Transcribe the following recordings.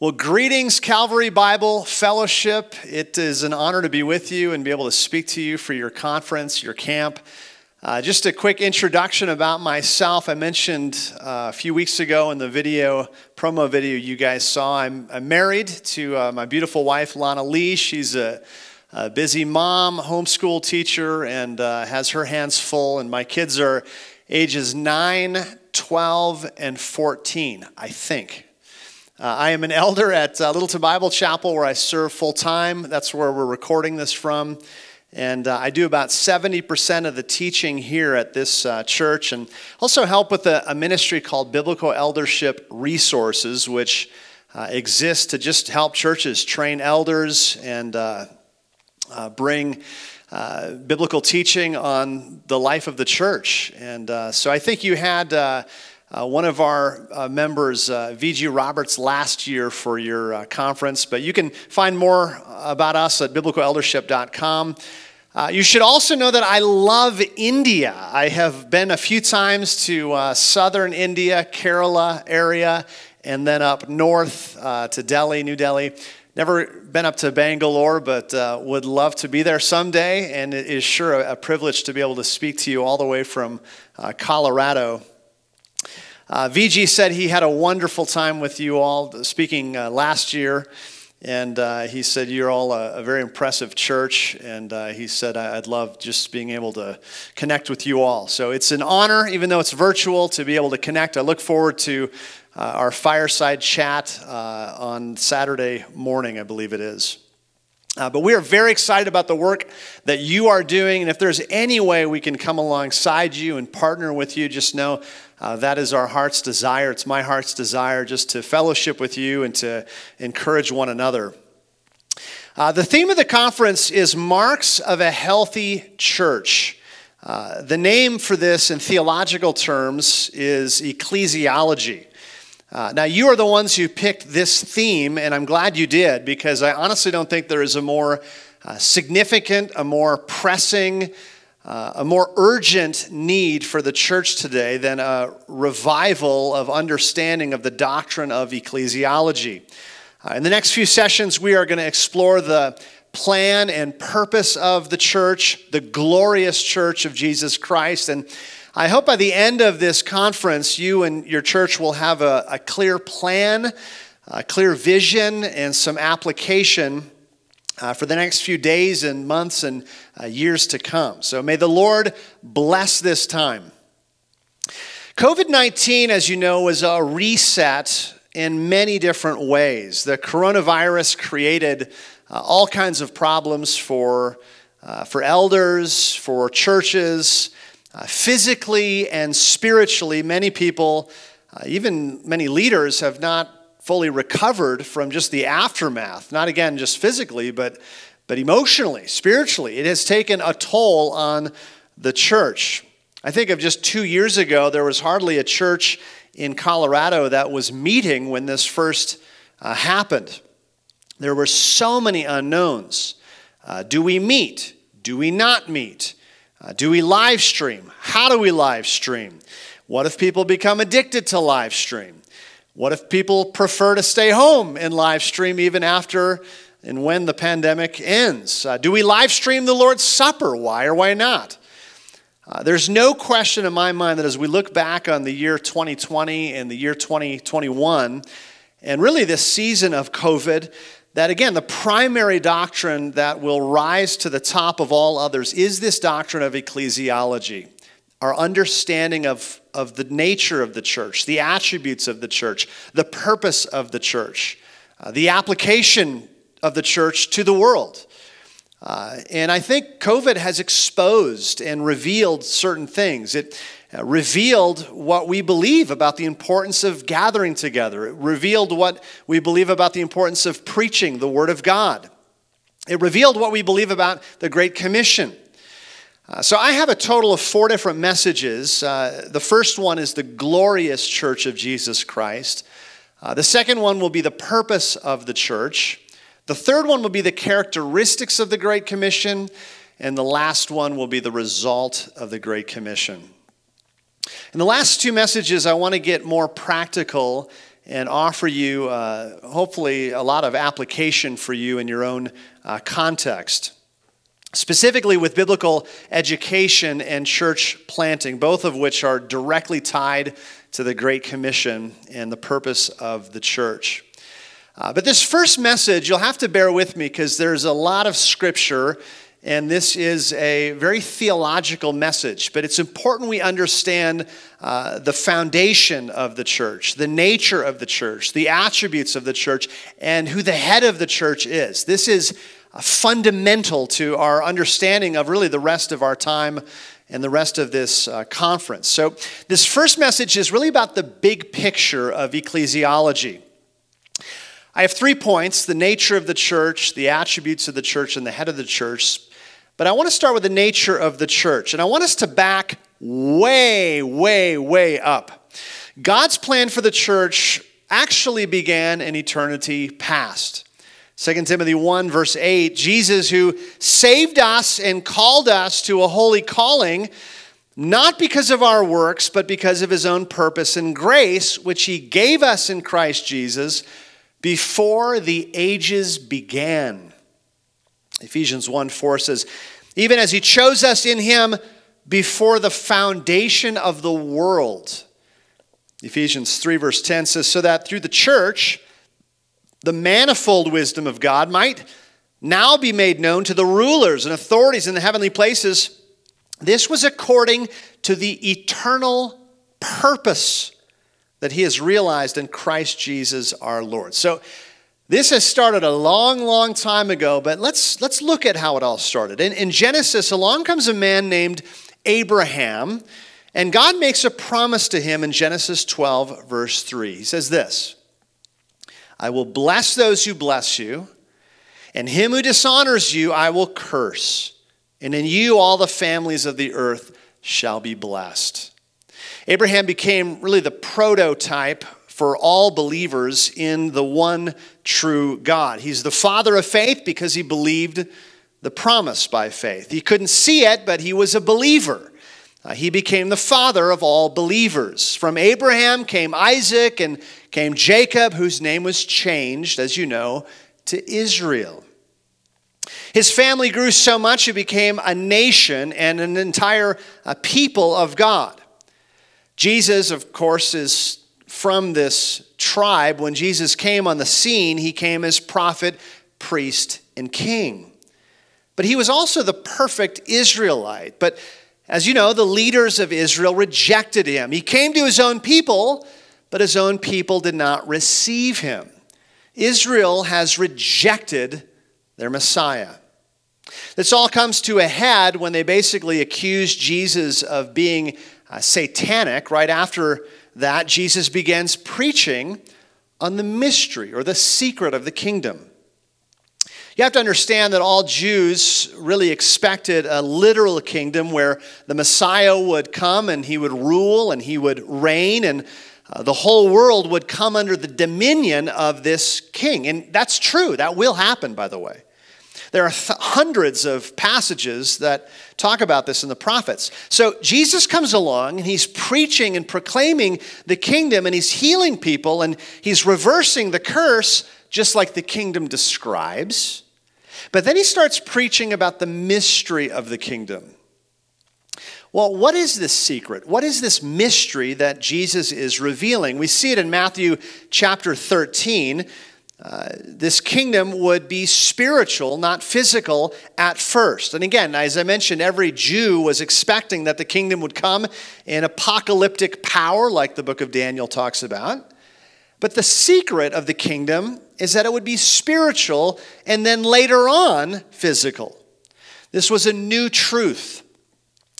Well, greetings, Calvary Bible Fellowship. It is an honor to be with you and be able to speak to you for your conference, your camp. Uh, just a quick introduction about myself. I mentioned uh, a few weeks ago in the video, promo video you guys saw, I'm, I'm married to uh, my beautiful wife, Lana Lee. She's a, a busy mom, homeschool teacher, and uh, has her hands full. And my kids are ages 9, 12, and 14, I think. Uh, I am an elder at uh, Littleton Bible Chapel where I serve full time. That's where we're recording this from. And uh, I do about 70% of the teaching here at this uh, church and also help with a, a, ministry called Biblical Eldership Resources, which uh, exists to just help churches train elders and uh, bring biblical teaching on the life of the church. And so I think you had uh, one of our uh, members, uh, VG Roberts, last year for your uh, conference, but you can find more about us at biblicaleldership.com. Uh, you should also know that I love India. I have been a few times to uh, southern India, Kerala area, and then up north to Delhi, New Delhi. Never been up to Bangalore, but would love to be there someday, and it is sure a, a, privilege to be able to speak to you all the way from Colorado. Uh, VG said he had a wonderful time with you all speaking uh, last year. And uh, he said, You're all a, a very impressive church. And uh, he said, I'd love just being able to connect with you all. So it's an honor, even though it's virtual, to be able to connect. I look forward to uh, our fireside chat uh, on Saturday morning, I believe it is. Uh, but we are very excited about the work that you are doing. And if there's any way we can come alongside you and partner with you, just know uh, that is our heart's desire. It's my heart's desire just to fellowship with you and to encourage one another. Uh, the theme of the conference is Marks of a Healthy Church. Uh, the name for this in theological terms is ecclesiology. Uh, now, you are the ones who picked this theme, and I'm glad you did because I honestly don't think there is a more uh, significant, a more pressing, uh, a more urgent need for the church today than a revival of understanding of the doctrine of ecclesiology. Uh, in the next few sessions, we are going to explore the plan and purpose of the church, the glorious church of Jesus Christ. And I hope by the end of this conference, you and your church will have a, a clear plan, a clear vision, and some application uh, for the next few days and months and uh, years to come. So may the Lord bless this time. COVID 19, as you know, was a reset in many different ways. The coronavirus created uh, all kinds of problems for, uh, for elders, for churches, uh, physically and spiritually. Many people, uh, even many leaders, have not fully recovered from just the aftermath, not again just physically, but, but emotionally, spiritually. It has taken a toll on the church. I think of just two years ago, there was hardly a church in Colorado that was meeting when this first uh, happened. There were so many unknowns. Uh, do we meet? Do we not meet? Uh, do we live stream? How do we live stream? What if people become addicted to live stream? What if people prefer to stay home and live stream even after and when the pandemic ends? Uh, do we live stream the Lord's Supper? Why or why not? Uh, there's no question in my mind that as we look back on the year 2020 and the year 2021, and really this season of COVID, that again, the primary doctrine that will rise to the top of all others is this doctrine of ecclesiology our understanding of, of the nature of the church, the attributes of the church, the purpose of the church, uh, the application of the church to the world. Uh, and I think COVID has exposed and revealed certain things. It uh, revealed what we believe about the importance of gathering together. It revealed what we believe about the importance of preaching the Word of God. It revealed what we believe about the Great Commission. Uh, so I have a total of four different messages. Uh, the first one is the glorious church of Jesus Christ. Uh, the second one will be the purpose of the church. The third one will be the characteristics of the Great Commission. And the last one will be the result of the Great Commission. In the last two messages, I want to get more practical and offer you, uh, hopefully, a lot of application for you in your own uh, context. Specifically, with biblical education and church planting, both of which are directly tied to the Great Commission and the purpose of the church. Uh, but this first message, you'll have to bear with me because there's a lot of scripture, and this is a very theological message. But it's important we understand uh, the foundation of the church, the nature of the church, the attributes of the church, and who the head of the church is. This is fundamental to our understanding of really the rest of our time and the rest of this uh, conference. So, this first message is really about the big picture of ecclesiology. I have three points the nature of the church, the attributes of the church, and the head of the church. But I want to start with the nature of the church. And I want us to back way, way, way up. God's plan for the church actually began in eternity past. 2 Timothy 1, verse 8 Jesus, who saved us and called us to a holy calling, not because of our works, but because of his own purpose and grace, which he gave us in Christ Jesus before the ages began. Ephesians 1 4 says, Even as he chose us in him before the foundation of the world. Ephesians 3 verse 10 says, So that through the church, the manifold wisdom of God might now be made known to the rulers and authorities in the heavenly places. This was according to the eternal purpose that he has realized in Christ Jesus our Lord. So this has started a long, long time ago, but let's, let's look at how it all started. In, in Genesis, along comes a man named Abraham, and God makes a promise to him in Genesis 12, verse 3. He says this I will bless those who bless you, and him who dishonors you I will curse, and in you all the families of the earth shall be blessed. Abraham became really the prototype for all believers in the one true God. He's the father of faith because he believed the promise by faith. He couldn't see it, but he was a believer. Uh, he became the father of all believers. From Abraham came Isaac and came Jacob, whose name was changed, as you know, to Israel. His family grew so much it became a nation and an entire uh, people of God. Jesus, of course, is from this tribe. When Jesus came on the scene, he came as prophet, priest, and king. But he was also the perfect Israelite. But as you know, the leaders of Israel rejected him. He came to his own people, but his own people did not receive him. Israel has rejected their Messiah. This all comes to a head when they basically accuse Jesus of being uh, satanic. Right after that, Jesus begins preaching on the mystery or the secret of the kingdom. You have to understand that all Jews really expected a literal kingdom where the Messiah would come and he would rule and he would reign and uh, the whole world would come under the dominion of this king. And that's true. That will happen, by the way. There are th- hundreds of passages that talk about this in the prophets. So Jesus comes along and he's preaching and proclaiming the kingdom and he's healing people and he's reversing the curse just like the kingdom describes. But then he starts preaching about the mystery of the kingdom. Well, what is this secret? What is this mystery that Jesus is revealing? We see it in Matthew chapter 13. Uh, this kingdom would be spiritual, not physical at first. And again, as I mentioned, every Jew was expecting that the kingdom would come in apocalyptic power, like the book of Daniel talks about. But the secret of the kingdom is that it would be spiritual and then later on physical. This was a new truth.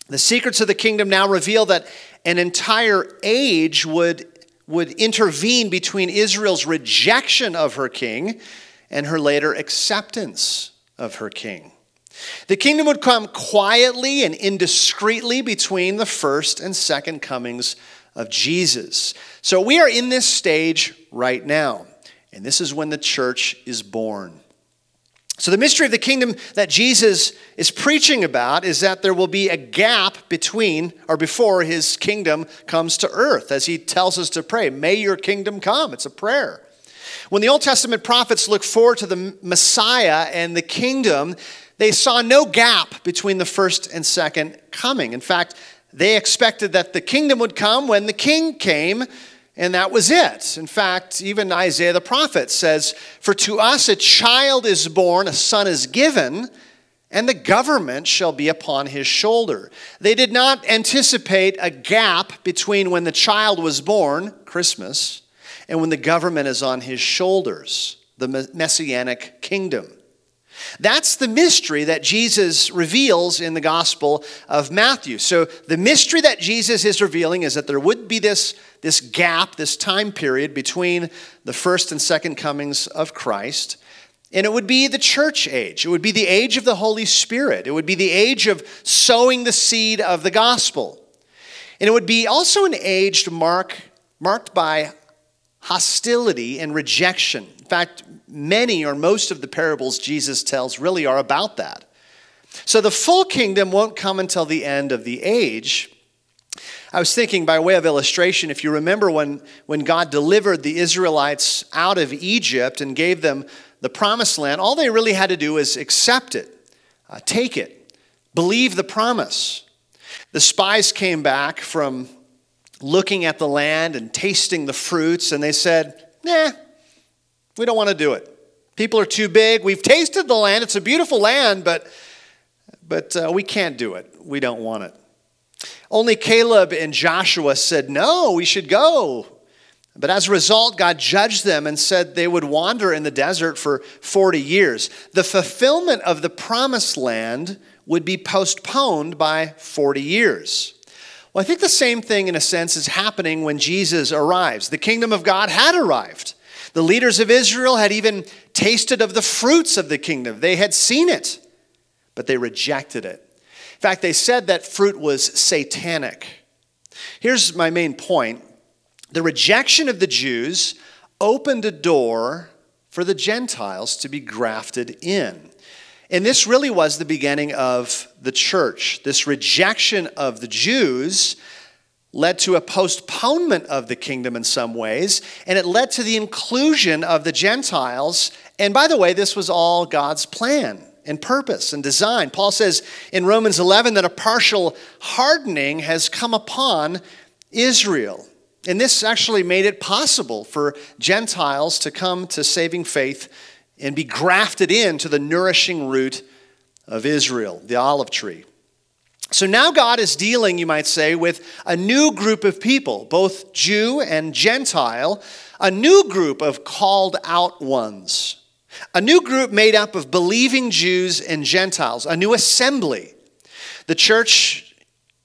The secrets of the kingdom now reveal that an entire age would would intervene between Israel's rejection of her king and her later acceptance of her king. The kingdom would come quietly and indiscreetly between the first and second comings of Jesus. So we are in this stage right now, and this is when the church is born. So, the mystery of the kingdom that Jesus is preaching about is that there will be a gap between or before his kingdom comes to earth, as he tells us to pray, May your kingdom come. It's a prayer. When the Old Testament prophets look forward to the Messiah and the kingdom, they saw no gap between the first and second coming. In fact, they expected that the kingdom would come when the king came, and that was it. In fact, even Isaiah the prophet says, For to us a child is born, a son is given, and the government shall be upon his shoulder. They did not anticipate a gap between when the child was born, Christmas, and when the government is on his shoulders, the messianic kingdom. That's the mystery that Jesus reveals in the Gospel of Matthew. So, the mystery that Jesus is revealing is that there would be this, this gap, this time period between the first and second comings of Christ. And it would be the church age. It would be the age of the Holy Spirit. It would be the age of sowing the seed of the gospel. And it would be also an age mark, marked by hostility and rejection. In fact, many or most of the parables Jesus tells really are about that. So the full kingdom won't come until the end of the age. I was thinking, by way of illustration, if you remember when, when God delivered the Israelites out of Egypt and gave them the promised land, all they really had to do was accept it, uh, take it, believe the promise. The spies came back from looking at the land and tasting the fruits, and they said, Nah, we don't want to do it. People are too big. We've tasted the land. It's a beautiful land, but, but uh, we can't do it. We don't want it. Only Caleb and Joshua said, No, we should go. But as a result, God judged them and said they would wander in the desert for 40 years. The fulfillment of the promised land would be postponed by 40 years. Well, I think the same thing, in a sense, is happening when Jesus arrives. The kingdom of God had arrived. The leaders of Israel had even tasted of the fruits of the kingdom, they had seen it, but they rejected it. In fact, they said that fruit was satanic. Here's my main point the rejection of the Jews opened a door for the Gentiles to be grafted in. And this really was the beginning of the church. This rejection of the Jews led to a postponement of the kingdom in some ways, and it led to the inclusion of the Gentiles. And by the way, this was all God's plan and purpose and design. Paul says in Romans 11 that a partial hardening has come upon Israel. And this actually made it possible for Gentiles to come to saving faith and be grafted into the nourishing root of Israel, the olive tree. So now God is dealing, you might say, with a new group of people, both Jew and Gentile, a new group of called out ones, a new group made up of believing Jews and Gentiles, a new assembly. The church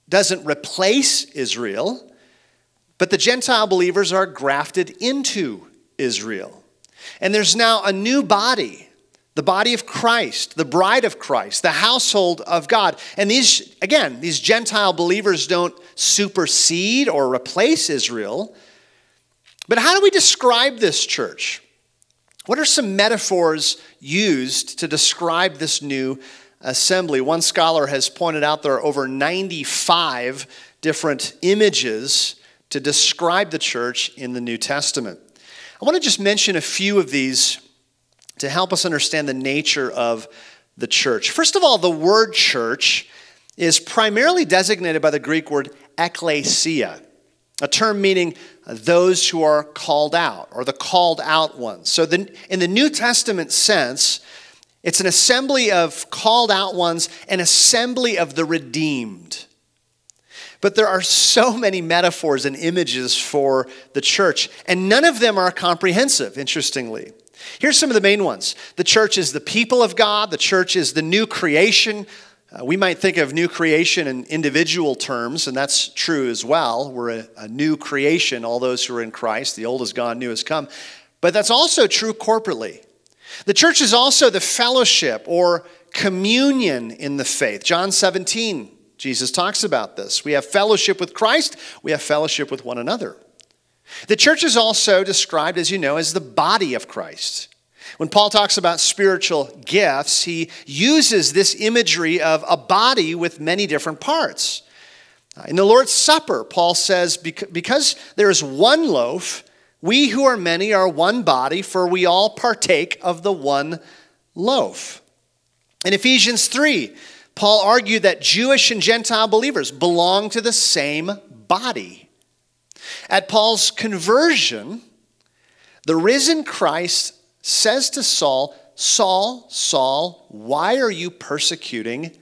doesn't replace Israel, but the Gentile believers are grafted into Israel. And there's now a new body the body of Christ, the bride of Christ, the household of God. And these, again, these Gentile believers don't supersede or replace Israel. But how do we describe this church? What are some metaphors used to describe this new assembly? One scholar has pointed out there are over 95 different images to describe the church in the New Testament. I want to just mention a few of these to help us understand the nature of the church. First of all, the word church is primarily designated by the Greek word ekklesia, a term meaning those who are called out or the called out ones. So, the, in the New Testament sense, it's an assembly of called out ones, an assembly of the redeemed. But there are so many metaphors and images for the church, and none of them are comprehensive, interestingly. Here's some of the main ones the church is the people of God, the church is the new creation. Uh, we might think of new creation in individual terms, and that's true as well. We're a, a new creation, all those who are in Christ. The old is gone, new has come. But that's also true corporately. The church is also the fellowship or communion in the faith. John 17, Jesus talks about this. We have fellowship with Christ, we have fellowship with one another. The church is also described, as you know, as the body of Christ. When Paul talks about spiritual gifts, he uses this imagery of a body with many different parts. Uh, in the Lord's Supper, Paul says, Because there is one loaf, we who are many are one body, for we all partake of the one loaf. In Ephesians 3, Paul argued that Jewish and Gentile believers belong to the same body. At Paul's conversion, the risen Christ says to Saul, Saul, Saul, why are you persecuting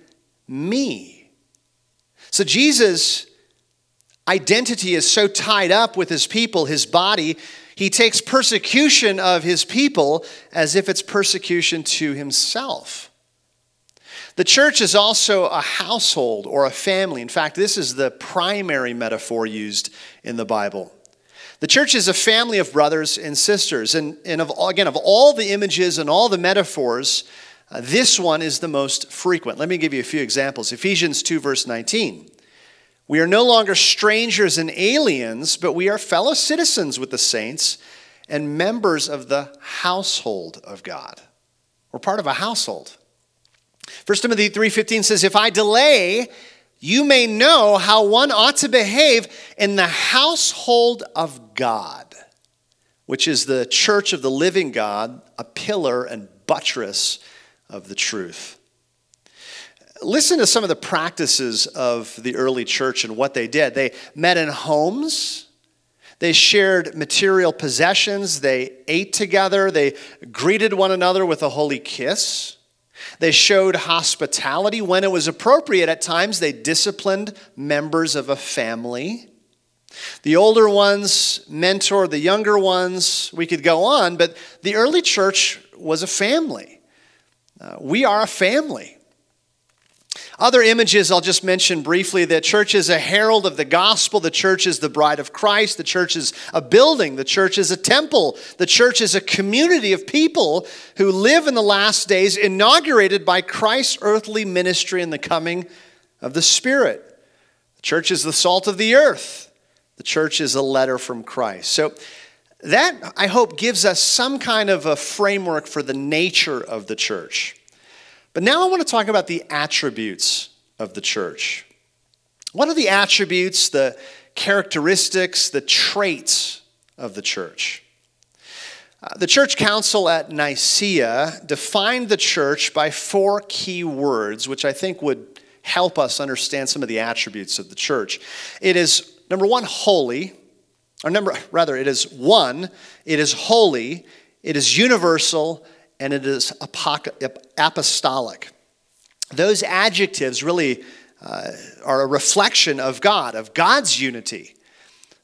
me? So Jesus' identity is so tied up with his people, his body, he takes persecution of his people as if it's persecution to himself. The church is also a household or a family. In fact, this is the primary metaphor used in the Bible. The church is a family of brothers and sisters. And, and of, again, of all the images and all the metaphors, uh, this one is the most frequent. Let me give you a few examples. Ephesians 2, verse 19. We are no longer strangers and aliens, but we are fellow citizens with the saints and members of the household of God. We're part of a household. 1 Timothy 3:15 says, "If I delay, you may know how one ought to behave in the household of God, which is the church of the living God, a pillar and buttress of the truth. Listen to some of the practices of the early church and what they did. They met in homes. They shared material possessions. They ate together. They greeted one another with a holy kiss. They showed hospitality when it was appropriate. At times, they disciplined members of a family. The older ones mentor the younger ones. We could go on, but the early church was a family. Uh, we are a family. Other images I'll just mention briefly. The church is a herald of the gospel. The church is the bride of Christ. The church is a building. The church is a temple. The church is a community of people who live in the last days, inaugurated by Christ's earthly ministry and the coming of the Spirit. The church is the salt of the earth. The church is a letter from Christ. So, that, I hope, gives us some kind of a framework for the nature of the church. But now I want to talk about the attributes of the church. What are the attributes, the characteristics, the traits of the church? Uh, the church council at Nicaea defined the church by four key words, which I think would help us understand some of the attributes of the church. It is, number one, holy, or number, rather, it is one, it is holy, it is universal, and it is apostolic. Those adjectives really uh, are a reflection of God, of God's unity,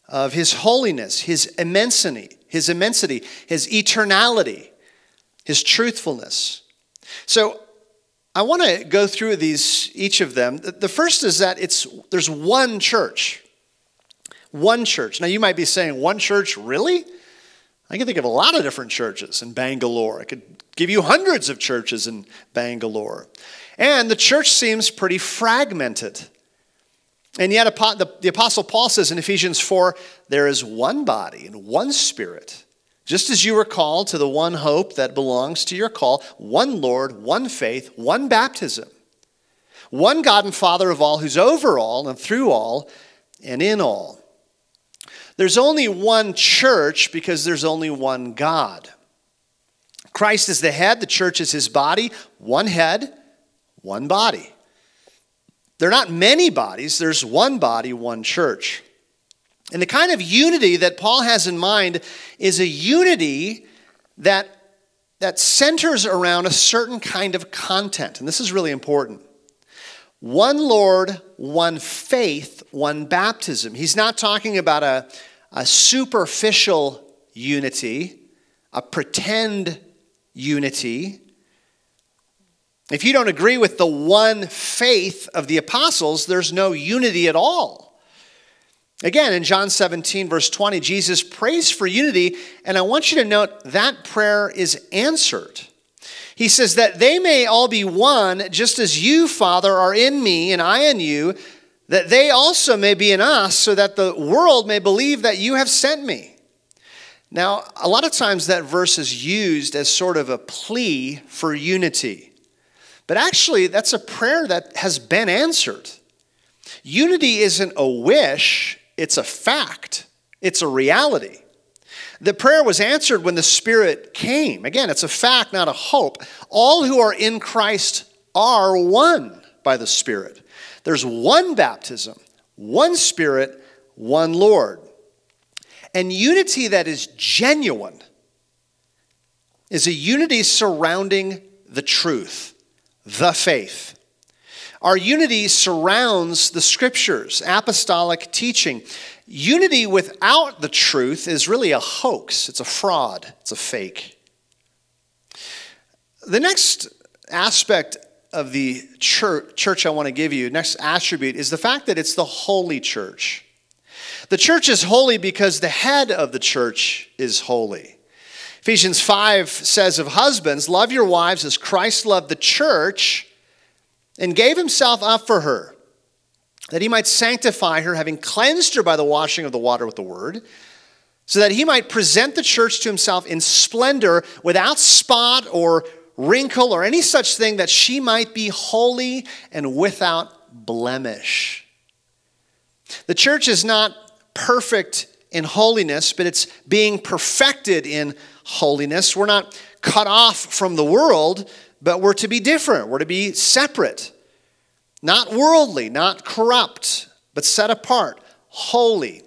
of His holiness, His immensity, His immensity, His eternality, His truthfulness. So I want to go through these, each of them. The first is that it's there's one church. One church. Now you might be saying, one church, really? I can think of a lot of different churches in Bangalore. I could give you hundreds of churches in Bangalore. And the church seems pretty fragmented. And yet, the Apostle Paul says in Ephesians 4 there is one body and one spirit. Just as you were called to the one hope that belongs to your call, one Lord, one faith, one baptism, one God and Father of all, who's over all and through all and in all. There's only one church because there's only one God. Christ is the head, the church is his body, one head, one body. There are not many bodies, there's one body, one church. And the kind of unity that Paul has in mind is a unity that, that centers around a certain kind of content. And this is really important. One Lord, one faith, one baptism. He's not talking about a, a superficial unity, a pretend unity. If you don't agree with the one faith of the apostles, there's no unity at all. Again, in John 17, verse 20, Jesus prays for unity, and I want you to note that prayer is answered. He says, That they may all be one, just as you, Father, are in me and I in you, that they also may be in us, so that the world may believe that you have sent me. Now, a lot of times that verse is used as sort of a plea for unity. But actually, that's a prayer that has been answered. Unity isn't a wish, it's a fact, it's a reality. The prayer was answered when the Spirit came. Again, it's a fact, not a hope. All who are in Christ are one by the Spirit. There's one baptism, one Spirit, one Lord. And unity that is genuine is a unity surrounding the truth, the faith. Our unity surrounds the scriptures, apostolic teaching. Unity without the truth is really a hoax, it's a fraud, it's a fake. The next aspect of the church, church I want to give you, next attribute, is the fact that it's the holy church. The church is holy because the head of the church is holy. Ephesians 5 says of husbands, Love your wives as Christ loved the church and gave himself up for her, that he might sanctify her, having cleansed her by the washing of the water with the word, so that he might present the church to himself in splendor, without spot or wrinkle or any such thing, that she might be holy and without blemish. The church is not perfect in holiness, but it's being perfected in holiness. We're not cut off from the world, but we're to be different. We're to be separate, not worldly, not corrupt, but set apart, holy.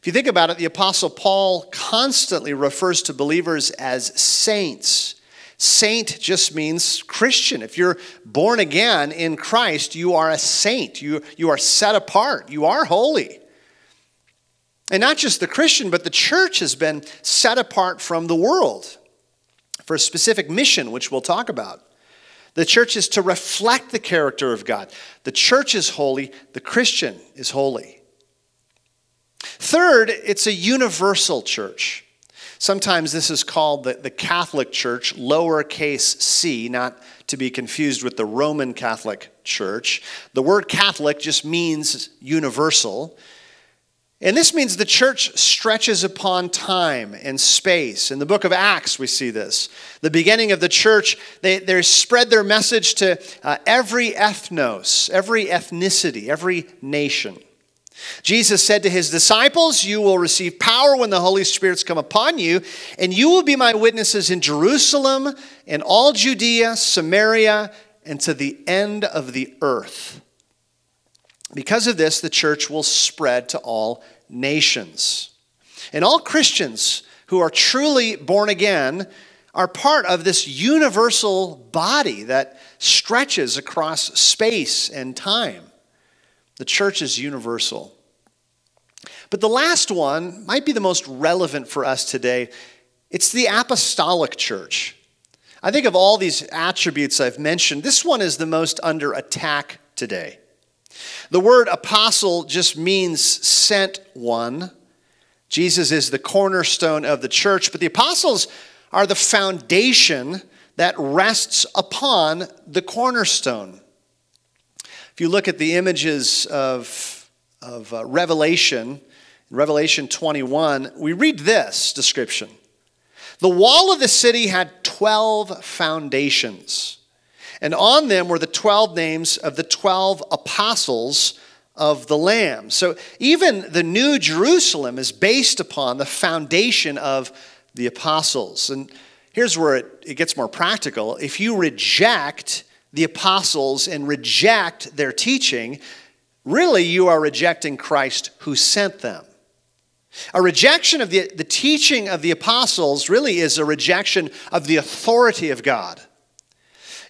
If you think about it, the Apostle Paul constantly refers to believers as saints. Saint just means Christian. If you're born again in Christ, you are a saint. You, you are set apart. You are holy. And not just the Christian, but the church has been set apart from the world for a specific mission, which we'll talk about. The church is to reflect the character of God. The church is holy, the Christian is holy. Third, it's a universal church. Sometimes this is called the, the Catholic Church, lowercase c, not to be confused with the Roman Catholic Church. The word Catholic just means universal. And this means the church stretches upon time and space. In the book of Acts, we see this. The beginning of the church, they, they spread their message to uh, every ethnos, every ethnicity, every nation. Jesus said to his disciples, You will receive power when the Holy Spirit's come upon you, and you will be my witnesses in Jerusalem, in all Judea, Samaria, and to the end of the earth. Because of this, the church will spread to all nations. And all Christians who are truly born again are part of this universal body that stretches across space and time. The church is universal. But the last one might be the most relevant for us today. It's the apostolic church. I think of all these attributes I've mentioned, this one is the most under attack today. The word apostle just means sent one. Jesus is the cornerstone of the church, but the apostles are the foundation that rests upon the cornerstone. If you look at the images of, of uh, Revelation, Revelation 21, we read this description The wall of the city had 12 foundations and on them were the 12 names of the 12 apostles of the Lamb. So even the New Jerusalem is based upon the foundation of the apostles. And here's where it, it gets more practical. If you reject the apostles and reject their teaching, really you are rejecting Christ who sent them. A rejection of the, the teaching of the apostles really is a rejection of the authority of God.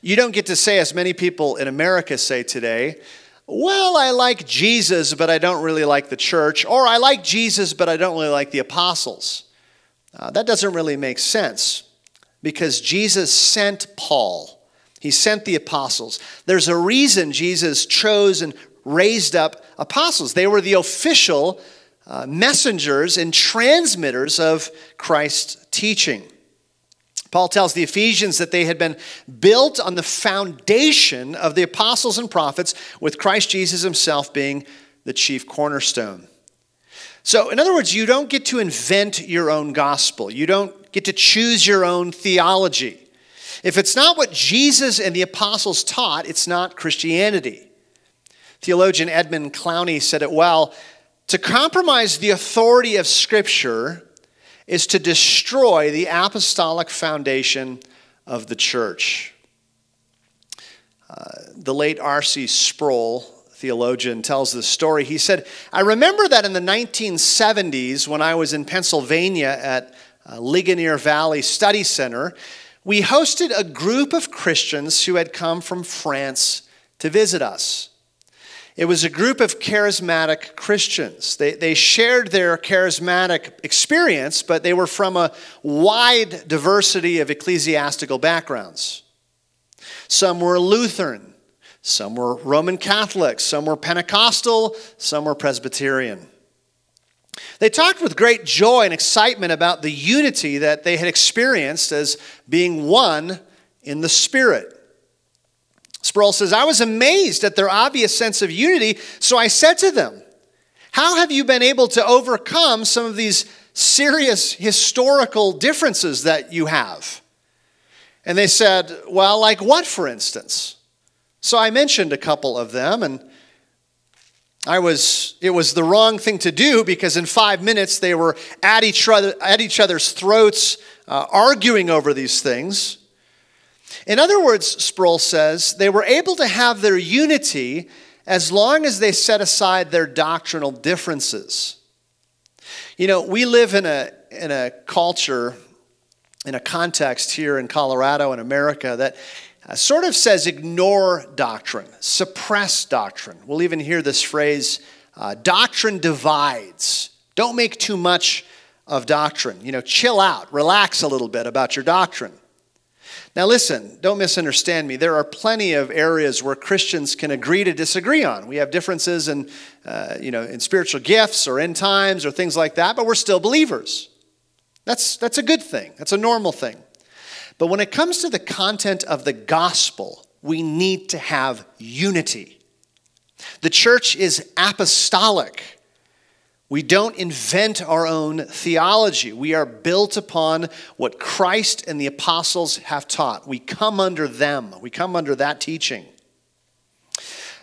You don't get to say, as many people in America say today, well, I like Jesus, but I don't really like the church, or I like Jesus, but I don't really like the apostles. Uh, that doesn't really make sense because Jesus sent Paul, he sent the apostles. There's a reason Jesus chose and raised up apostles, they were the official uh, messengers and transmitters of Christ's teaching. Paul tells the Ephesians that they had been built on the foundation of the apostles and prophets, with Christ Jesus himself being the chief cornerstone. So, in other words, you don't get to invent your own gospel. You don't get to choose your own theology. If it's not what Jesus and the apostles taught, it's not Christianity. Theologian Edmund Clowney said it well to compromise the authority of Scripture is to destroy the apostolic foundation of the church. Uh, the late R.C. Sproul theologian, tells this story. He said, I remember that in the 1970s, when I was in Pennsylvania at uh, Ligonier Valley Study Center, we hosted a group of Christians who had come from France to visit us. It was a group of charismatic Christians. They, they shared their charismatic experience, but they were from a wide diversity of ecclesiastical backgrounds. Some were Lutheran, some were Roman Catholic, some were Pentecostal, some were Presbyterian. They talked with great joy and excitement about the unity that they had experienced as being one in the Spirit. Sproul says, I was amazed at their obvious sense of unity, so I said to them, How have you been able to overcome some of these serious historical differences that you have? And they said, Well, like what, for instance? So I mentioned a couple of them, and I was, it was the wrong thing to do because in five minutes they were at each, other, at each other's throats, uh, arguing over these things. In other words, Sproul says, they were able to have their unity as long as they set aside their doctrinal differences. You know, we live in a, in a culture, in a context here in Colorado and America that uh, sort of says ignore doctrine, suppress doctrine. We'll even hear this phrase uh, doctrine divides. Don't make too much of doctrine. You know, chill out, relax a little bit about your doctrine. Now, listen, don't misunderstand me. There are plenty of areas where Christians can agree to disagree on. We have differences in, uh, you know, in spiritual gifts or end times or things like that, but we're still believers. That's, that's a good thing, that's a normal thing. But when it comes to the content of the gospel, we need to have unity. The church is apostolic. We don't invent our own theology. We are built upon what Christ and the apostles have taught. We come under them, we come under that teaching.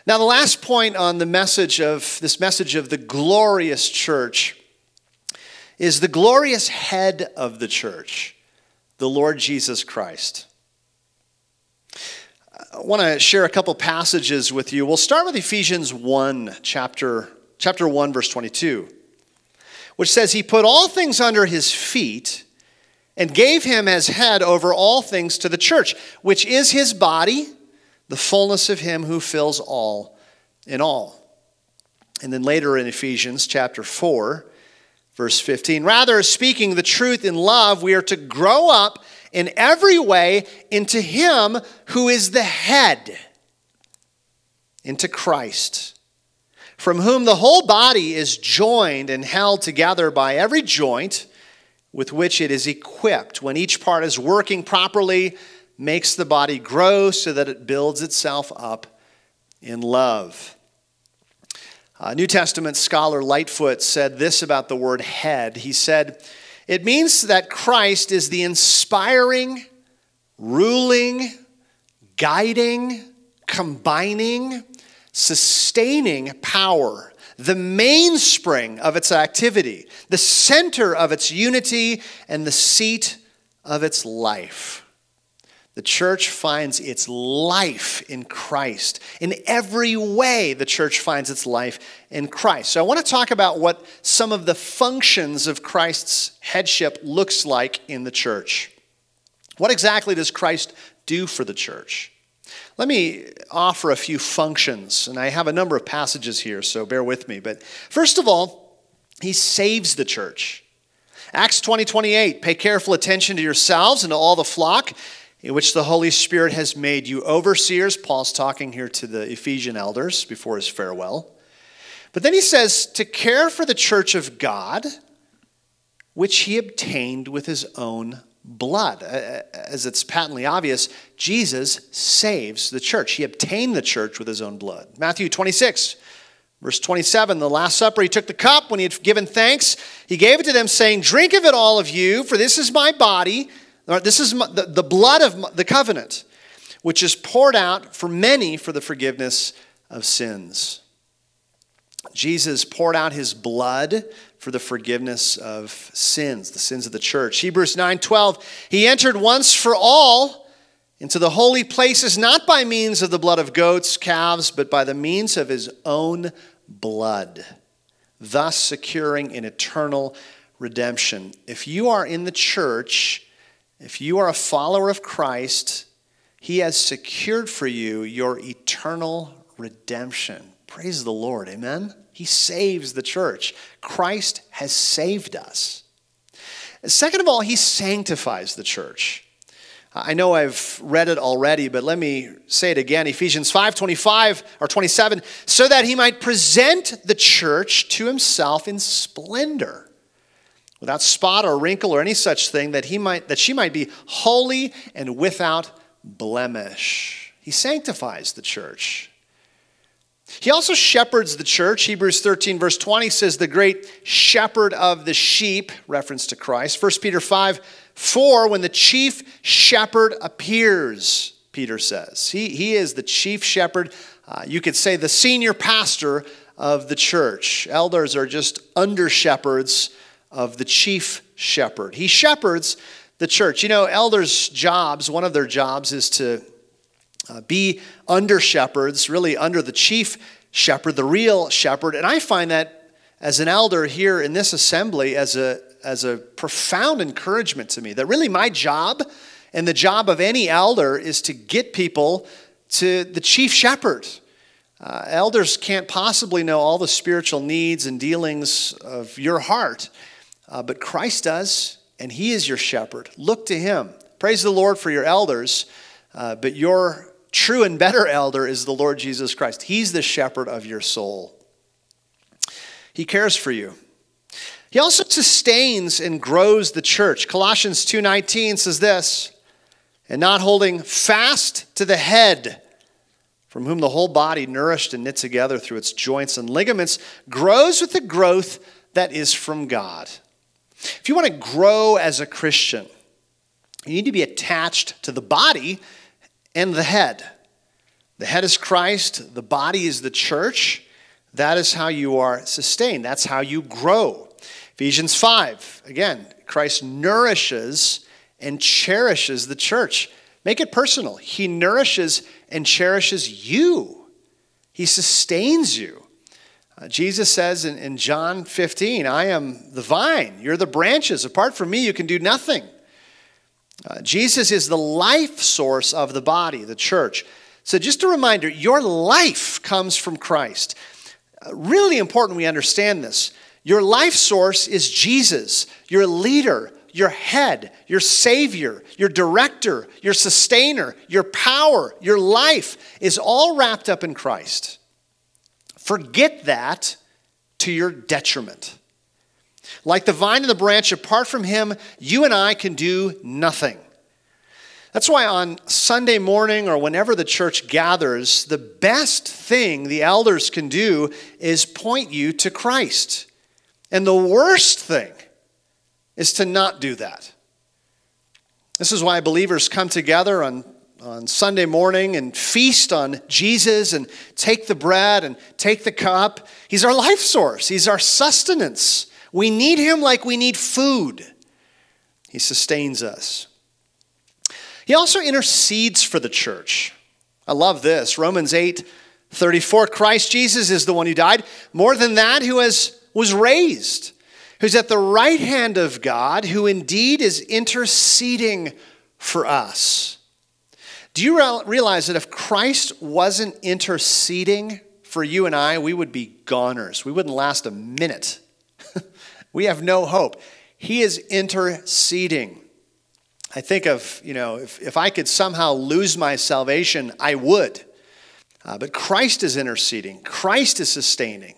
Now, the last point on the message of this message of the glorious church is the glorious head of the church the Lord Jesus Christ. I want to share a couple passages with you. We'll start with Ephesians 1, chapter, chapter 1, verse 22, which says, He put all things under his feet and gave him as head over all things to the church, which is his body, the fullness of him who fills all in all. And then later in Ephesians chapter 4, Verse 15 Rather, speaking the truth in love, we are to grow up in every way into Him who is the head, into Christ, from whom the whole body is joined and held together by every joint with which it is equipped. When each part is working properly, makes the body grow so that it builds itself up in love. New Testament scholar Lightfoot said this about the word head. He said, It means that Christ is the inspiring, ruling, guiding, combining, sustaining power, the mainspring of its activity, the center of its unity, and the seat of its life. The church finds its life in Christ. In every way, the church finds its life in Christ. So, I want to talk about what some of the functions of Christ's headship looks like in the church. What exactly does Christ do for the church? Let me offer a few functions, and I have a number of passages here, so bear with me. But first of all, he saves the church. Acts 20 28, pay careful attention to yourselves and to all the flock in which the Holy Spirit has made you overseers. Paul's talking here to the Ephesian elders before his farewell. But then he says, to care for the church of God, which he obtained with his own blood. As it's patently obvious, Jesus saves the church. He obtained the church with his own blood. Matthew 26, Verse 27, the Last Supper, he took the cup when he had given thanks. He gave it to them, saying, Drink of it, all of you, for this is my body. This is the blood of the covenant, which is poured out for many for the forgiveness of sins. Jesus poured out his blood for the forgiveness of sins, the sins of the church. Hebrews 9:12, he entered once for all into the holy places not by means of the blood of goats, calves, but by the means of his own blood, thus securing an eternal redemption. If you are in the church, if you are a follower of Christ, he has secured for you your eternal redemption. Praise the Lord. Amen. He saves the church. Christ has saved us. Second of all, he sanctifies the church. I know I've read it already, but let me say it again. Ephesians 5 25 or 27, so that he might present the church to himself in splendor, without spot or wrinkle or any such thing, that, he might, that she might be holy and without blemish. He sanctifies the church. He also shepherds the church. Hebrews 13, verse 20 says, the great shepherd of the sheep, reference to Christ. 1 Peter 5, 4, when the chief shepherd appears, Peter says. He, he is the chief shepherd. Uh, you could say the senior pastor of the church. Elders are just under shepherds of the chief shepherd. He shepherds the church. You know, elders' jobs, one of their jobs is to uh, be under shepherds, really under the chief shepherd, the real shepherd. And I find that as an elder here in this assembly as a, as a profound encouragement to me that really my job and the job of any elder is to get people to the chief shepherd. Uh, elders can't possibly know all the spiritual needs and dealings of your heart, uh, but Christ does, and He is your shepherd. Look to Him. Praise the Lord for your elders, uh, but your true and better elder is the Lord Jesus Christ. He's the shepherd of your soul. He cares for you. He also sustains and grows the church. Colossians 2:19 says this, and not holding fast to the head, from whom the whole body nourished and knit together through its joints and ligaments grows with the growth that is from God. If you want to grow as a Christian, you need to be attached to the body and the head. The head is Christ, the body is the church. That is how you are sustained. That's how you grow. Ephesians 5, again, Christ nourishes and cherishes the church. Make it personal. He nourishes and cherishes you, He sustains you. Uh, Jesus says in, in John 15, I am the vine, you're the branches. Apart from me, you can do nothing. Uh, Jesus is the life source of the body, the church. So, just a reminder your life comes from Christ. Uh, really important we understand this. Your life source is Jesus, your leader, your head, your savior, your director, your sustainer, your power, your life is all wrapped up in Christ. Forget that to your detriment. Like the vine and the branch, apart from him, you and I can do nothing. That's why on Sunday morning or whenever the church gathers, the best thing the elders can do is point you to Christ. And the worst thing is to not do that. This is why believers come together on, on Sunday morning and feast on Jesus and take the bread and take the cup. He's our life source, He's our sustenance. We need Him like we need food. He sustains us. He also intercedes for the church. I love this. Romans 8 34. Christ Jesus is the one who died. More than that, who has, was raised, who's at the right hand of God, who indeed is interceding for us. Do you realize that if Christ wasn't interceding for you and I, we would be goners? We wouldn't last a minute. We have no hope. He is interceding. I think of, you know, if, if I could somehow lose my salvation, I would. Uh, but Christ is interceding, Christ is sustaining,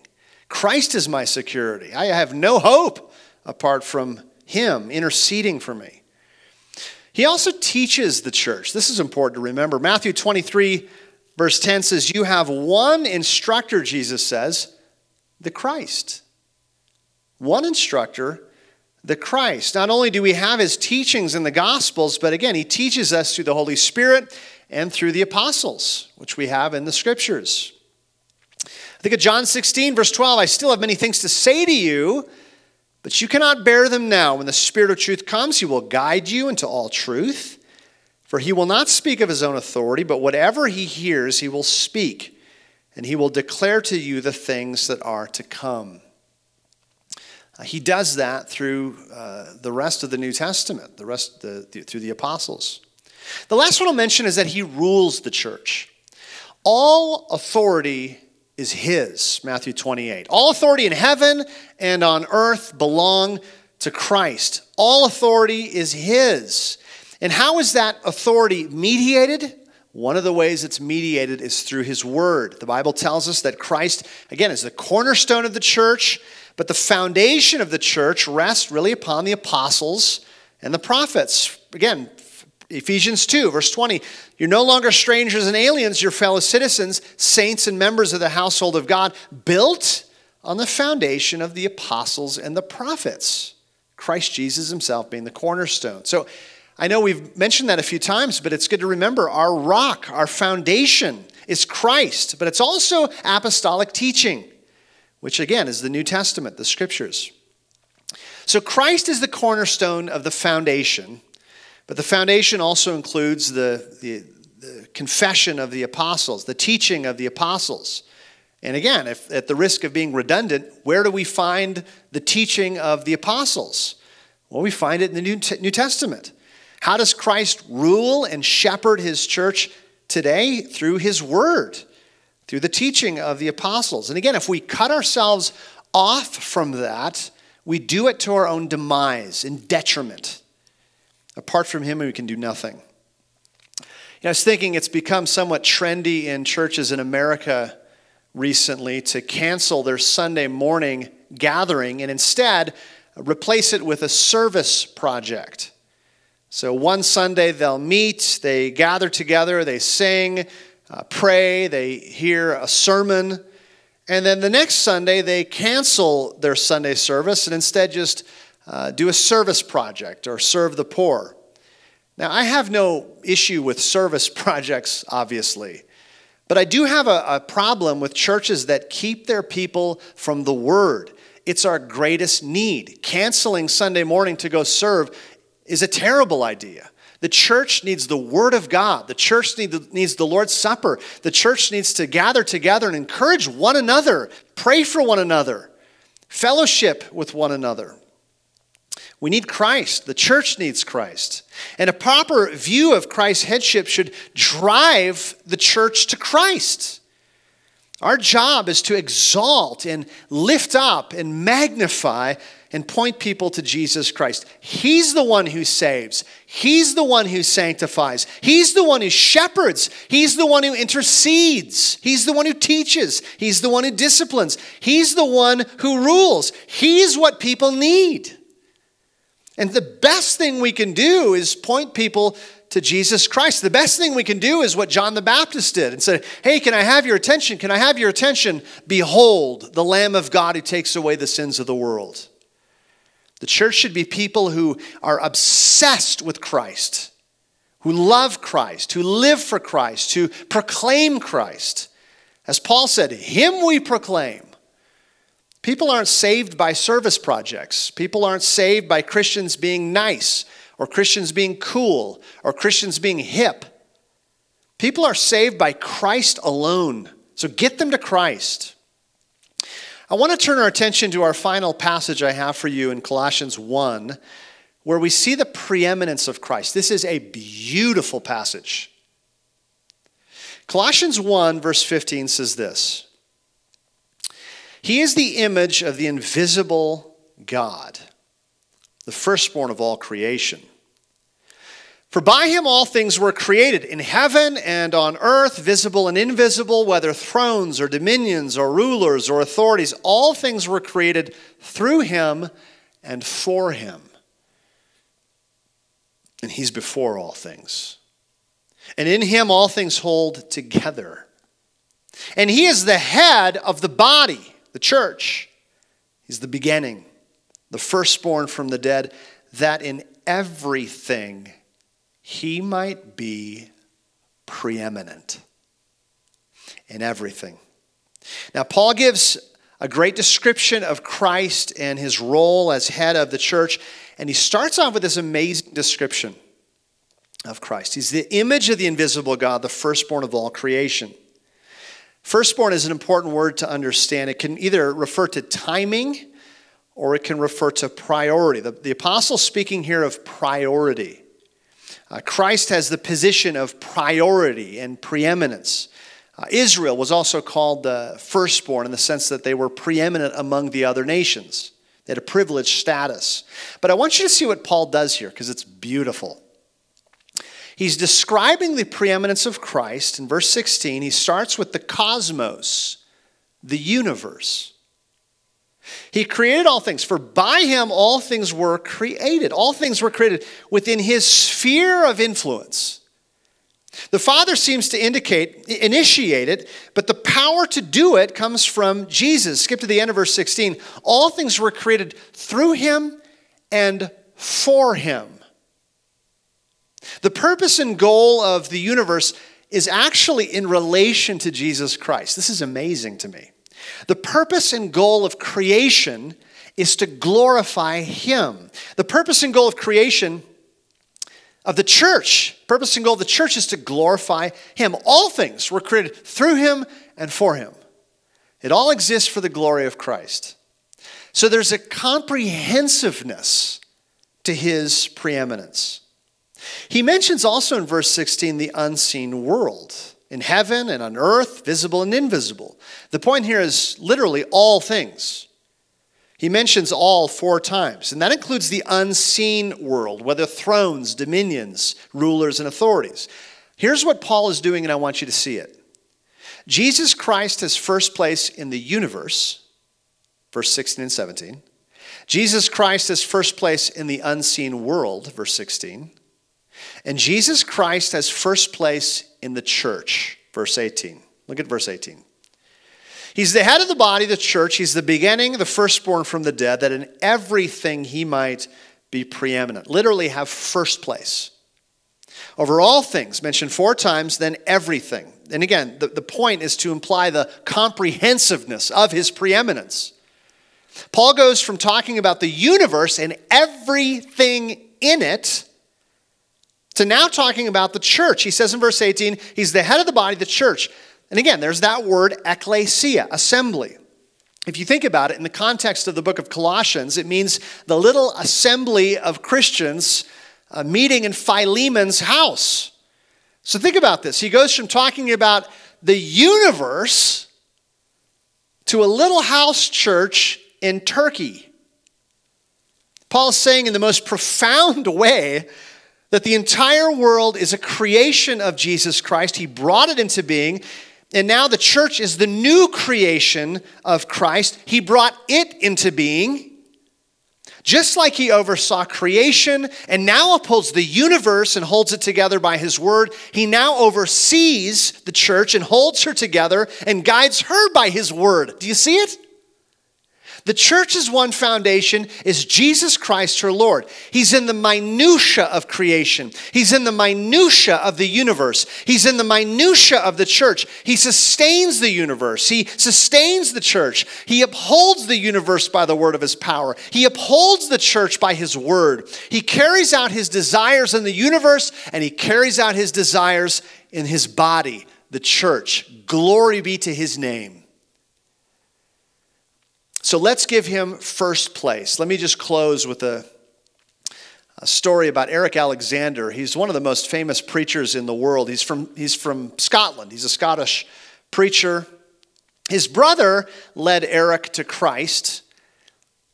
Christ is my security. I have no hope apart from Him interceding for me. He also teaches the church. This is important to remember. Matthew 23, verse 10 says, You have one instructor, Jesus says, the Christ. One instructor, the Christ. Not only do we have his teachings in the Gospels, but again, he teaches us through the Holy Spirit and through the apostles, which we have in the Scriptures. I think of John 16, verse 12 I still have many things to say to you, but you cannot bear them now. When the Spirit of truth comes, he will guide you into all truth. For he will not speak of his own authority, but whatever he hears, he will speak, and he will declare to you the things that are to come. Uh, he does that through uh, the rest of the New Testament, the rest the, the, through the apostles. The last one I'll mention is that he rules the church. All authority is his, Matthew 28. All authority in heaven and on earth belong to Christ. All authority is his. And how is that authority mediated? One of the ways it's mediated is through his word. The Bible tells us that Christ, again, is the cornerstone of the church, but the foundation of the church rests really upon the apostles and the prophets. Again, Ephesians 2, verse 20. You're no longer strangers and aliens, you're fellow citizens, saints and members of the household of God, built on the foundation of the apostles and the prophets. Christ Jesus himself being the cornerstone. So I know we've mentioned that a few times, but it's good to remember our rock, our foundation is Christ, but it's also apostolic teaching, which again is the New Testament, the scriptures. So Christ is the cornerstone of the foundation, but the foundation also includes the, the, the confession of the apostles, the teaching of the apostles. And again, if, at the risk of being redundant, where do we find the teaching of the apostles? Well, we find it in the New, New Testament. How does Christ rule and shepherd his church today? Through his word, through the teaching of the apostles. And again, if we cut ourselves off from that, we do it to our own demise and detriment. Apart from him, we can do nothing. You know, I was thinking it's become somewhat trendy in churches in America recently to cancel their Sunday morning gathering and instead replace it with a service project. So one Sunday they'll meet, they gather together, they sing, uh, pray, they hear a sermon, and then the next Sunday they cancel their Sunday service and instead just uh, do a service project or serve the poor. Now, I have no issue with service projects, obviously, but I do have a, a problem with churches that keep their people from the Word. It's our greatest need. Canceling Sunday morning to go serve is a terrible idea. The church needs the Word of God. The church needs the Lord's Supper. The church needs to gather together and encourage one another, pray for one another, fellowship with one another. We need Christ. The church needs Christ. And a proper view of Christ's headship should drive the church to Christ. Our job is to exalt and lift up and magnify and point people to Jesus Christ. He's the one who saves, He's the one who sanctifies, He's the one who shepherds, He's the one who intercedes, He's the one who teaches, He's the one who disciplines, He's the one who rules. He's what people need. And the best thing we can do is point people to Jesus Christ. The best thing we can do is what John the Baptist did and said, Hey, can I have your attention? Can I have your attention? Behold, the Lamb of God who takes away the sins of the world. The church should be people who are obsessed with Christ, who love Christ, who live for Christ, who proclaim Christ. As Paul said, Him we proclaim. People aren't saved by service projects. People aren't saved by Christians being nice or Christians being cool or Christians being hip. People are saved by Christ alone. So get them to Christ. I want to turn our attention to our final passage I have for you in Colossians 1, where we see the preeminence of Christ. This is a beautiful passage. Colossians 1, verse 15 says this He is the image of the invisible God, the firstborn of all creation. For by him all things were created, in heaven and on earth, visible and invisible, whether thrones or dominions or rulers or authorities, all things were created through him and for him. And he's before all things. And in him all things hold together. And he is the head of the body, the church. He's the beginning, the firstborn from the dead, that in everything he might be preeminent. In everything. Now, Paul gives a great description of Christ and his role as head of the church, and he starts off with this amazing description of Christ. He's the image of the invisible God, the firstborn of all creation. Firstborn is an important word to understand. It can either refer to timing or it can refer to priority. The, the apostle speaking here of priority. Uh, Christ has the position of priority and preeminence. Uh, Israel was also called the firstborn in the sense that they were preeminent among the other nations. They had a privileged status. But I want you to see what Paul does here because it's beautiful. He's describing the preeminence of Christ. In verse 16, he starts with the cosmos, the universe. He created all things, for by him all things were created. All things were created within his sphere of influence. The Father seems to indicate, initiate it, but the power to do it comes from Jesus. Skip to the end of verse 16. All things were created through him and for him. The purpose and goal of the universe is actually in relation to Jesus Christ. This is amazing to me. The purpose and goal of creation is to glorify Him. The purpose and goal of creation of the church, purpose and goal of the church is to glorify Him. All things were created through Him and for Him. It all exists for the glory of Christ. So there's a comprehensiveness to His preeminence. He mentions also in verse 16 the unseen world in heaven and on earth, visible and invisible. The point here is literally all things. He mentions all four times, and that includes the unseen world, whether thrones, dominions, rulers, and authorities. Here's what Paul is doing, and I want you to see it. Jesus Christ has first place in the universe, verse 16 and 17. Jesus Christ has first place in the unseen world, verse 16. And Jesus Christ has first place in the church, verse 18. Look at verse 18. He's the head of the body, the church. He's the beginning, the firstborn from the dead, that in everything he might be preeminent. Literally, have first place. Over all things, mentioned four times, then everything. And again, the, the point is to imply the comprehensiveness of his preeminence. Paul goes from talking about the universe and everything in it to now talking about the church. He says in verse 18, he's the head of the body, the church. And again, there's that word ecclesia, assembly. If you think about it in the context of the book of Colossians, it means the little assembly of Christians uh, meeting in Philemon's house. So think about this. He goes from talking about the universe to a little house church in Turkey. Paul's saying in the most profound way that the entire world is a creation of Jesus Christ. He brought it into being. And now the church is the new creation of Christ. He brought it into being. Just like he oversaw creation and now upholds the universe and holds it together by his word, he now oversees the church and holds her together and guides her by his word. Do you see it? The church's one foundation is Jesus Christ, her Lord. He's in the minutia of creation. He's in the minutia of the universe. He's in the minutia of the church. He sustains the universe. He sustains the church. He upholds the universe by the word of his power. He upholds the church by his word. He carries out his desires in the universe and he carries out his desires in his body, the church. Glory be to his name. So let's give him first place. Let me just close with a, a, story about Eric Alexander. He's one of the most famous preachers in the world. He's from, he's from Scotland, he's a Scottish preacher. His brother led Eric to Christ.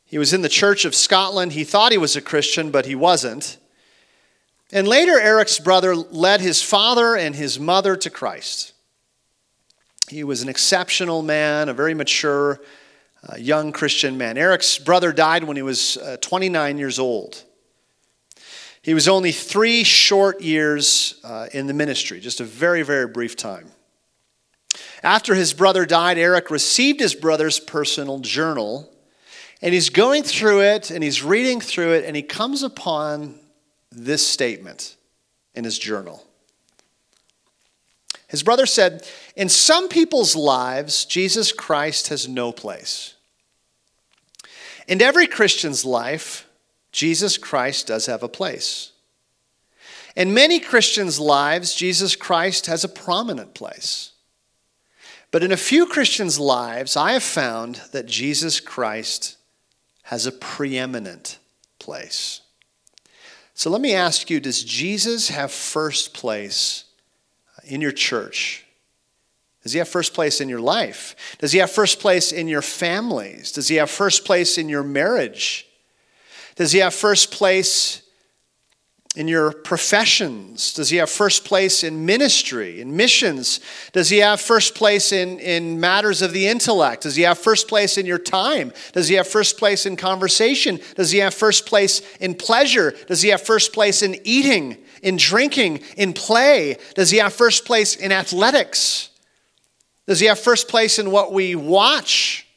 He was in the Church of Scotland. He thought he was a Christian, but he wasn't. And later, Eric's brother led his father and his mother to Christ. He was an exceptional man, a very mature a young Christian man. Eric's brother died when he was uh, 29 years old. He was only three short years uh, in the ministry, just a very, very brief time. After his brother died, Eric received his brother's personal journal, and he's going through it and he's reading through it, and he comes upon this statement in his journal. His brother said, In some people's lives, Jesus Christ has no place. In every Christian's life, Jesus Christ does have a place. In many Christians' lives, Jesus Christ has a prominent place. But in a few Christians' lives, I have found that Jesus Christ has a preeminent place. So let me ask you Does Jesus have first place in your church? Does he have first place in your life? Does he have first place in your families? Does he have first place in your marriage? Does he have first place in your professions? Does he have first place in ministry, in missions? Does he have first place in, in matters of the intellect? Does he have first place in your time? Does he have first place in conversation? Does he have first place in pleasure? Does he have first place in eating, in drinking, in play? Does he have first place in athletics? Does he have first place in what we watch?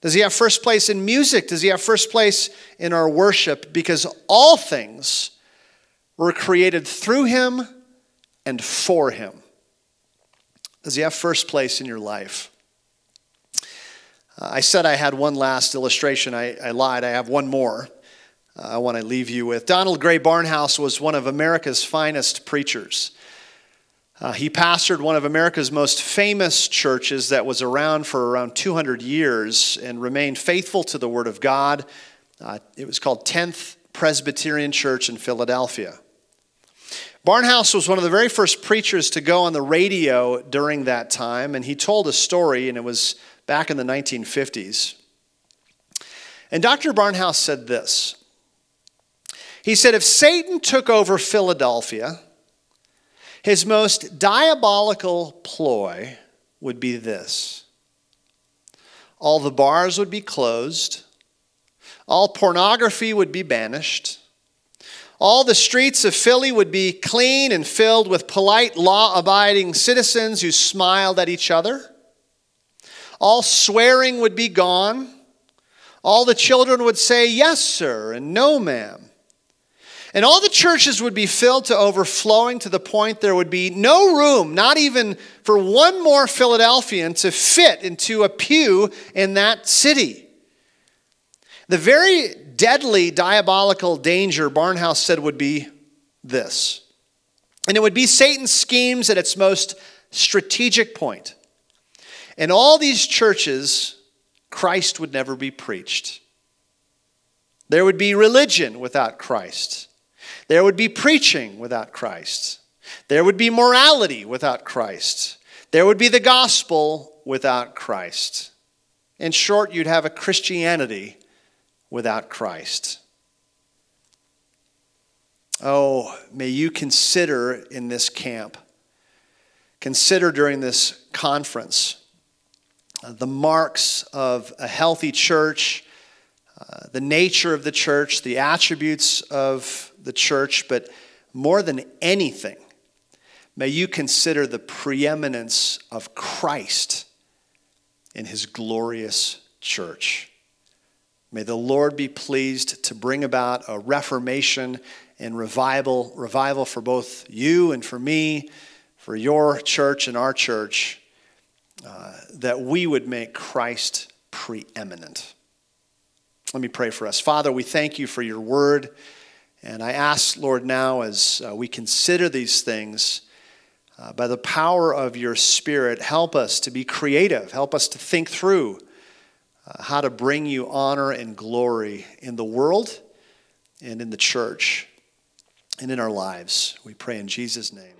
Does he have first place in music? Does he have first place in our worship? Because all things were created through him and for him. Does he have first place in your life? Uh, I said I had one last illustration. I, I lied. I have one more I want to leave you with. Donald Grey Barnhouse was one of America's finest preachers. Uh, he pastored one of America's most famous churches that was around for around 200 years and remained faithful to the Word of God. Uh, it was called 10th Presbyterian Church in Philadelphia. Barnhouse was one of the very first preachers to go on the radio during that time, and he told a story, and it was back in the 1950s. And Dr. Barnhouse said this He said, If Satan took over Philadelphia, his most diabolical ploy would be this all the bars would be closed, all pornography would be banished. All the streets of Philly would be clean and filled with polite, law abiding citizens who smiled at each other. All swearing would be gone. All the children would say, Yes, sir, and No, ma'am. And all the churches would be filled to overflowing to the point there would be no room, not even for one more Philadelphian to fit into a pew in that city. The very deadly diabolical danger, Barnhouse said, would be this. And it would be Satan's schemes at its most strategic point. In all these churches, Christ would never be preached. There would be religion without Christ. There would be preaching without Christ. There would be morality without Christ. There would be the gospel without Christ. In short, you'd have a Christianity without Christ. Oh, may you consider in this camp, consider during this conference, uh, the marks of a healthy church, uh, the nature of the church, the attributes of the church, but more than anything, may you consider the preeminence of Christ in his glorious church. May the Lord be pleased to bring about a reformation and revival, revival for both you and for me, for your church and our church, uh, that we would make Christ preeminent. Let me pray for us. Father, we thank you for your word. And I ask, Lord, now as uh, we consider these things, uh, by the power of your Spirit, help us to be creative. Help us to think through uh, how to bring you honor and glory in the world and in the church and in our lives. We pray in Jesus' name.